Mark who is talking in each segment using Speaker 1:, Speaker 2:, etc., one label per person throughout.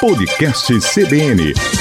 Speaker 1: Podcast CBN.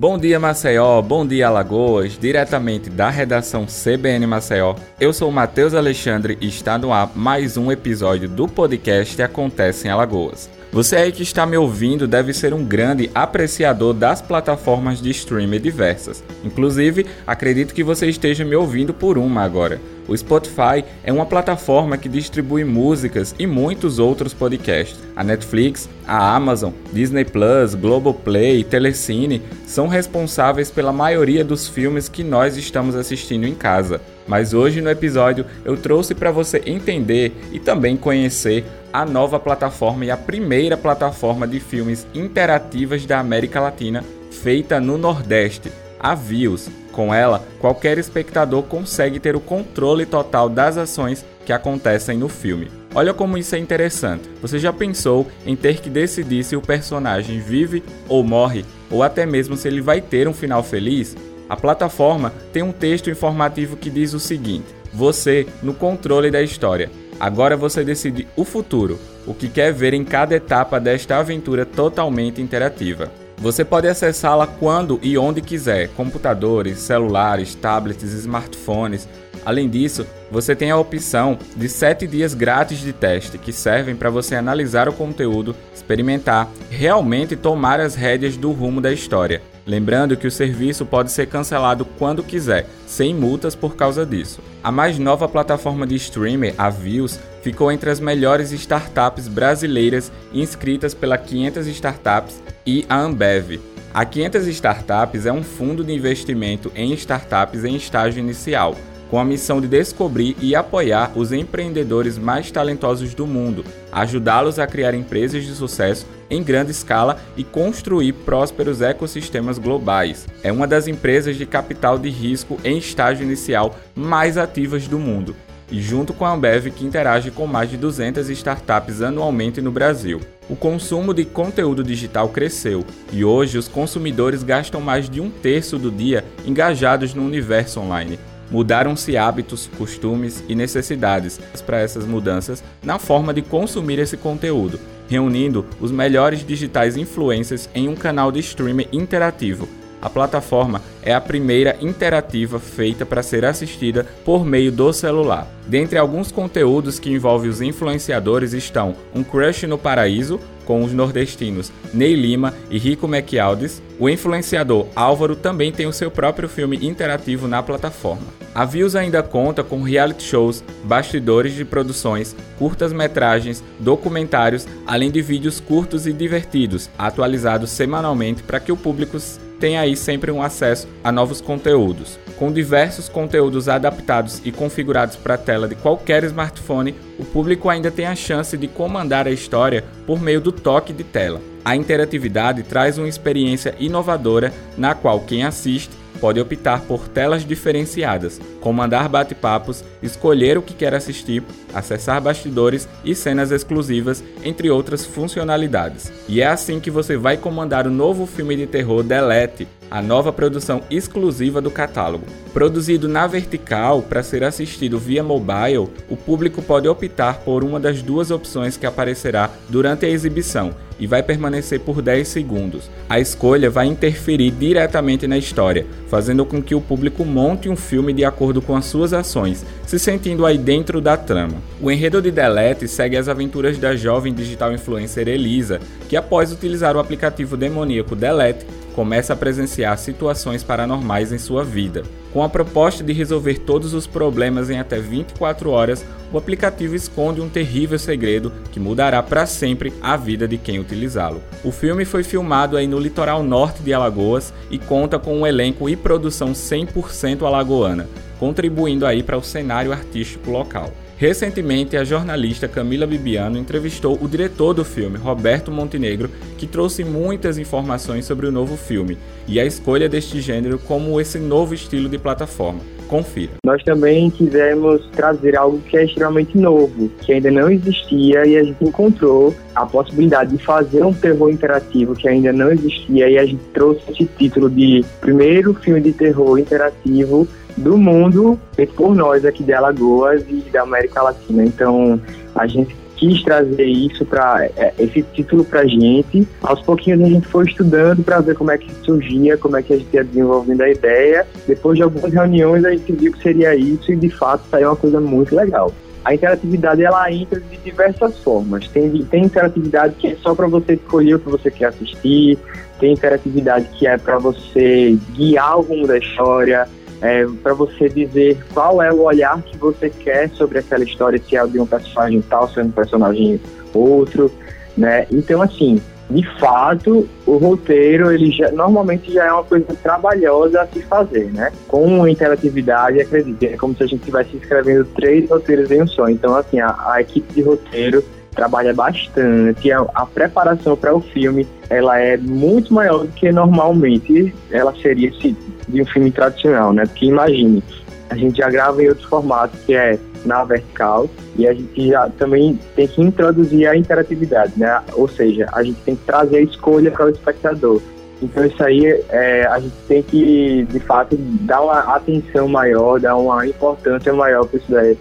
Speaker 2: Bom dia Maceió, bom dia Alagoas, diretamente da redação CBN Maceió. Eu sou Matheus Alexandre e está no ar mais um episódio do podcast Acontece em Alagoas. Você aí que está me ouvindo deve ser um grande apreciador das plataformas de streaming diversas. Inclusive, acredito que você esteja me ouvindo por uma agora. O Spotify é uma plataforma que distribui músicas e muitos outros podcasts. A Netflix, a Amazon, Disney Plus, Globoplay Telecine são responsáveis pela maioria dos filmes que nós estamos assistindo em casa. Mas hoje no episódio eu trouxe para você entender e também conhecer a nova plataforma e a primeira plataforma de filmes interativas da América Latina feita no Nordeste, a Views. Com ela, qualquer espectador consegue ter o controle total das ações que acontecem no filme. Olha como isso é interessante. Você já pensou em ter que decidir se o personagem vive ou morre, ou até mesmo se ele vai ter um final feliz? A plataforma tem um texto informativo que diz o seguinte: Você no controle da história. Agora você decide o futuro, o que quer ver em cada etapa desta aventura totalmente interativa. Você pode acessá-la quando e onde quiser, computadores, celulares, tablets, smartphones. Além disso, você tem a opção de 7 dias grátis de teste que servem para você analisar o conteúdo, experimentar, realmente tomar as rédeas do rumo da história. Lembrando que o serviço pode ser cancelado quando quiser, sem multas por causa disso. A mais nova plataforma de streaming, a Views, ficou entre as melhores startups brasileiras inscritas pela 500 Startups e a Ambev. A 500 Startups é um fundo de investimento em startups em estágio inicial com a missão de descobrir e apoiar os empreendedores mais talentosos do mundo, ajudá-los a criar empresas de sucesso em grande escala e construir prósperos ecossistemas globais. É uma das empresas de capital de risco em estágio inicial mais ativas do mundo. E junto com a Ambev, que interage com mais de 200 startups anualmente no Brasil. O consumo de conteúdo digital cresceu e hoje os consumidores gastam mais de um terço do dia engajados no universo online. Mudaram-se hábitos, costumes e necessidades para essas mudanças na forma de consumir esse conteúdo, reunindo os melhores digitais influencers em um canal de streaming interativo. A plataforma é a primeira interativa feita para ser assistida por meio do celular. Dentre alguns conteúdos que envolvem os influenciadores estão Um Crush no Paraíso, com os nordestinos Ney Lima e Rico McAldes, o influenciador Álvaro também tem o seu próprio filme interativo na plataforma. A Views ainda conta com reality shows, bastidores de produções, curtas-metragens, documentários, além de vídeos curtos e divertidos, atualizados semanalmente para que o público tenha aí sempre um acesso a novos conteúdos. Com diversos conteúdos adaptados e configurados para a tela de qualquer smartphone, o público ainda tem a chance de comandar a história por meio do toque de tela. A interatividade traz uma experiência inovadora na qual quem assiste pode optar por telas diferenciadas, comandar bate-papos, escolher o que quer assistir, acessar bastidores e cenas exclusivas, entre outras funcionalidades. E é assim que você vai comandar o novo filme de terror Delete, a nova produção exclusiva do catálogo. Produzido na vertical para ser assistido via mobile, o público pode optar por uma das duas opções que aparecerá durante a exibição e vai permanecer por 10 segundos. A escolha vai interferir diretamente na história, fazendo com que o público monte um filme de acordo com as suas ações, se sentindo aí dentro da trama. O enredo de Delete segue as aventuras da jovem digital influencer Elisa, que após utilizar o aplicativo demoníaco Delete, começa a presenciar situações paranormais em sua vida. Com a proposta de resolver todos os problemas em até 24 horas, o aplicativo esconde um terrível segredo que mudará para sempre a vida de quem utilizá-lo. O filme foi filmado aí no litoral norte de Alagoas e conta com um elenco e produção 100% alagoana, contribuindo aí para o cenário artístico local. Recentemente, a jornalista Camila Bibiano entrevistou o diretor do filme, Roberto Montenegro, que trouxe muitas informações sobre o novo filme e a escolha deste gênero como esse novo estilo de plataforma. Confira.
Speaker 3: Nós também quisemos trazer algo que é extremamente novo, que ainda não existia e a gente encontrou a possibilidade de fazer um terror interativo que ainda não existia e a gente trouxe esse título de primeiro filme de terror interativo do mundo feito por nós aqui de Alagoas e da América Latina. Então, a gente quis trazer isso para é, esse título para gente. Aos pouquinhos a gente foi estudando para ver como é que surgia, como é que a gente ia desenvolvendo a ideia. Depois de algumas reuniões a gente viu que seria isso e de fato saiu uma coisa muito legal. A interatividade ela entra de diversas formas. Tem, tem interatividade que é só para você escolher o que você quer assistir, tem interatividade que é para você guiar o rumo da história, é, para você dizer qual é o olhar que você quer sobre aquela história, se é de um personagem tal, se é um personagem outro, né? Então, assim, de fato, o roteiro, ele já, normalmente já é uma coisa trabalhosa a se fazer, né? Com interatividade, acredite, é como se a gente estivesse escrevendo três roteiros em um só. Então, assim, a, a equipe de roteiro trabalha bastante, a, a preparação para o filme, ela é muito maior do que normalmente ela seria se de um filme tradicional, né? Porque imagine, a gente já grava em outro formato, que é na vertical, e a gente já também tem que introduzir a interatividade, né? Ou seja, a gente tem que trazer a escolha para o espectador. Então isso aí é, a gente tem que, de fato, dar uma atenção maior, dar uma importância maior para isso daí,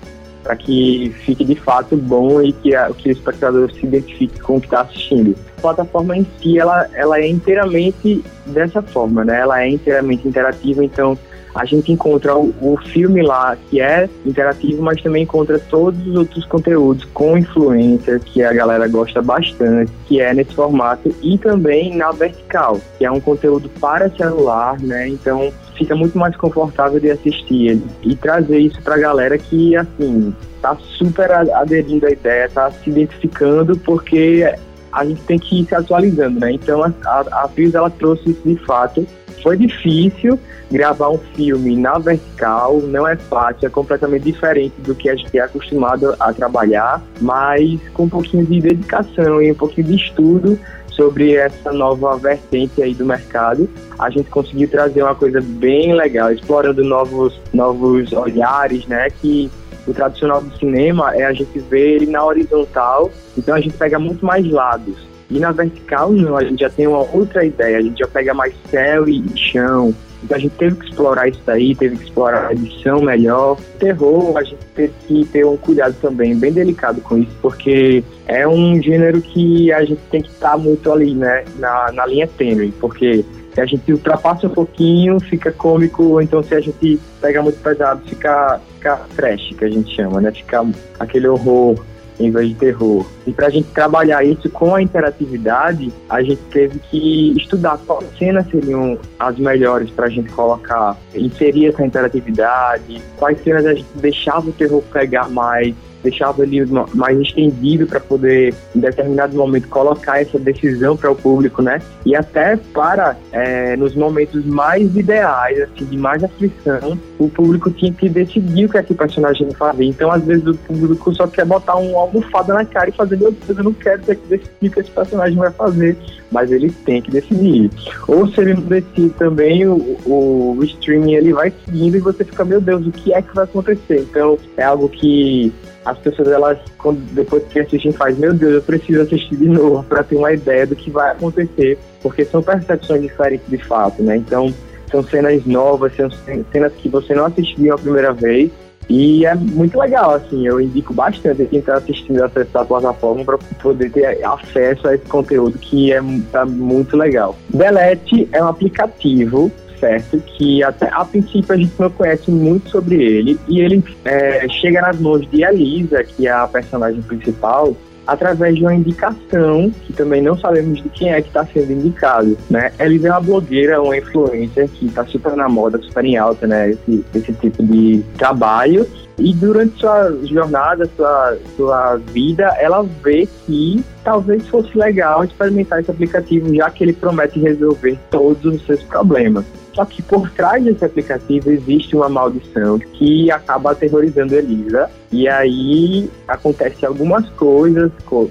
Speaker 3: para que fique de fato bom e que, a, que o espectador se identifique com o que está assistindo. A plataforma em si, ela, ela é inteiramente dessa forma, né? Ela é inteiramente interativa, então a gente encontra o, o, filme lá que é interativo, mas também encontra todos os outros conteúdos com influência que a galera gosta bastante, que é nesse formato e também na vertical, que é um conteúdo para celular, né? Então fica muito mais confortável de assistir e trazer isso para a galera que assim tá super aderindo à ideia, tá se identificando porque a gente tem que ir se atualizando, né? Então a, a, a ela trouxe isso de fato. Foi difícil gravar um filme na vertical, não é fácil, é completamente diferente do que a gente é acostumado a trabalhar, mas com um pouquinho de dedicação e um pouquinho de estudo, sobre essa nova vertente aí do mercado. A gente conseguiu trazer uma coisa bem legal, explorando novos, novos olhares, né? Que o tradicional do cinema é a gente ver ele na horizontal, então a gente pega muito mais lados. E na vertical, não, a gente já tem uma outra ideia, a gente já pega mais céu e chão, então a gente teve que explorar isso daí, teve que explorar a edição melhor. Terror, a gente teve que ter um cuidado também bem delicado com isso, porque é um gênero que a gente tem que estar tá muito ali, né, na, na linha tênue, porque se a gente ultrapassa um pouquinho, fica cômico, ou então se a gente pega muito pesado, fica, fica trash, que a gente chama, né, fica aquele horror em vez de terror. E para a gente trabalhar isso com a interatividade, a gente teve que estudar quais cenas seriam as melhores para a gente colocar, inserir essa interatividade, quais cenas a gente deixava o terror pegar mais, deixava ele mais estendido para poder, em determinado momento, colocar essa decisão para o público, né? E até para, é, nos momentos mais ideais, assim, de mais aflição, o público tinha que decidir o que que o personagem ia fazer. Então, às vezes, o público só quer botar um almofada na cara e fazer, meu Deus, eu não quero ter que decidir o que esse personagem vai fazer. Mas ele tem que decidir. Ou se ele não decide também, o, o streaming ele vai seguindo e você fica, meu Deus, o que é que vai acontecer? Então, é algo que as pessoas, elas, quando, depois que assistem, faz meu Deus, eu preciso assistir de novo para ter uma ideia do que vai acontecer, porque são percepções diferentes de fato, né? Então, são cenas novas, são cenas que você não assistiu a primeira vez, e é muito legal, assim, eu indico bastante quem está assistindo acessar a plataforma para poder ter acesso a esse conteúdo que é tá muito legal. Delete é um aplicativo certo que até a princípio a gente não conhece muito sobre ele e ele é, chega nas mãos de Elisa, que é a personagem principal, através de uma indicação, que também não sabemos de quem é que está sendo indicado, né? Elisa é uma blogueira, uma influencer que está super na moda, super em alta, né? Esse, esse tipo de trabalho. E durante sua jornada, sua, sua vida, ela vê que talvez fosse legal experimentar esse aplicativo, já que ele promete resolver todos os seus problemas. Só que por trás desse aplicativo existe uma maldição que acaba aterrorizando Elisa. E aí acontece algumas coisas com,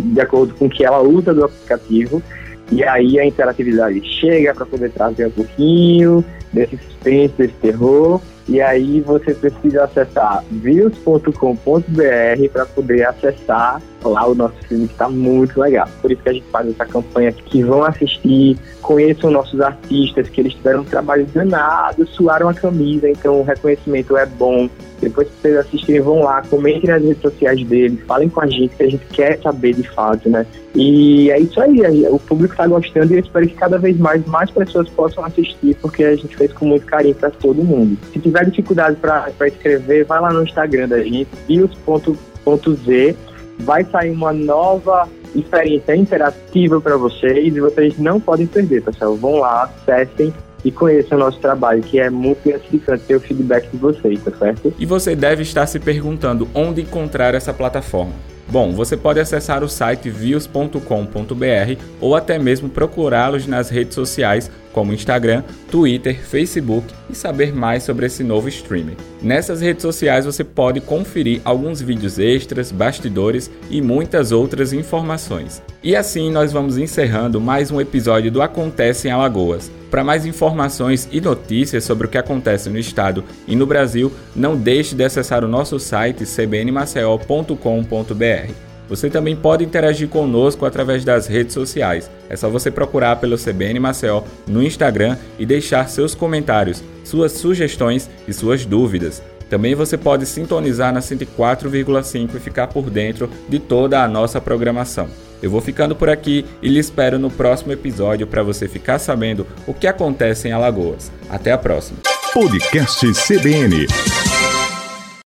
Speaker 3: de acordo com o que ela usa do aplicativo. E aí a interatividade chega para poder trazer um pouquinho desse suspense, desse terror. E aí você precisa acessar views.com.br para poder acessar lá o nosso filme que está muito legal. Por isso que a gente faz essa campanha que vão assistir, conheçam nossos artistas, que eles tiveram um trabalho danado, suaram a camisa, então o reconhecimento é bom. Depois que vocês assistirem, vão lá, comentem nas redes sociais deles, falem com a gente, que a gente quer saber de fato, né? E é isso aí, o público está gostando e eu espero que cada vez mais, mais pessoas possam assistir, porque a gente fez com muito carinho para todo mundo. Se tiver dificuldade para escrever, vai lá no Instagram da gente, bios.z, vai sair uma nova experiência interativa para vocês e vocês não podem perder, pessoal. Vão lá, acessem e conheçam o nosso trabalho, que é muito gratificante ter o feedback de vocês, tá certo?
Speaker 2: E você deve estar se perguntando onde encontrar essa plataforma. Bom, você pode acessar o site views.com.br ou até mesmo procurá-los nas redes sociais como Instagram, Twitter, Facebook e saber mais sobre esse novo streaming. Nessas redes sociais você pode conferir alguns vídeos extras, bastidores e muitas outras informações. E assim nós vamos encerrando mais um episódio do Acontece em Alagoas. Para mais informações e notícias sobre o que acontece no estado e no Brasil, não deixe de acessar o nosso site cbnmaceo.com.br. Você também pode interagir conosco através das redes sociais. É só você procurar pelo CBN Maceió no Instagram e deixar seus comentários, suas sugestões e suas dúvidas. Também você pode sintonizar na 104,5 e ficar por dentro de toda a nossa programação. Eu vou ficando por aqui e lhe espero no próximo episódio para você ficar sabendo o que acontece em Alagoas. Até a próxima.
Speaker 1: Podcast CBN.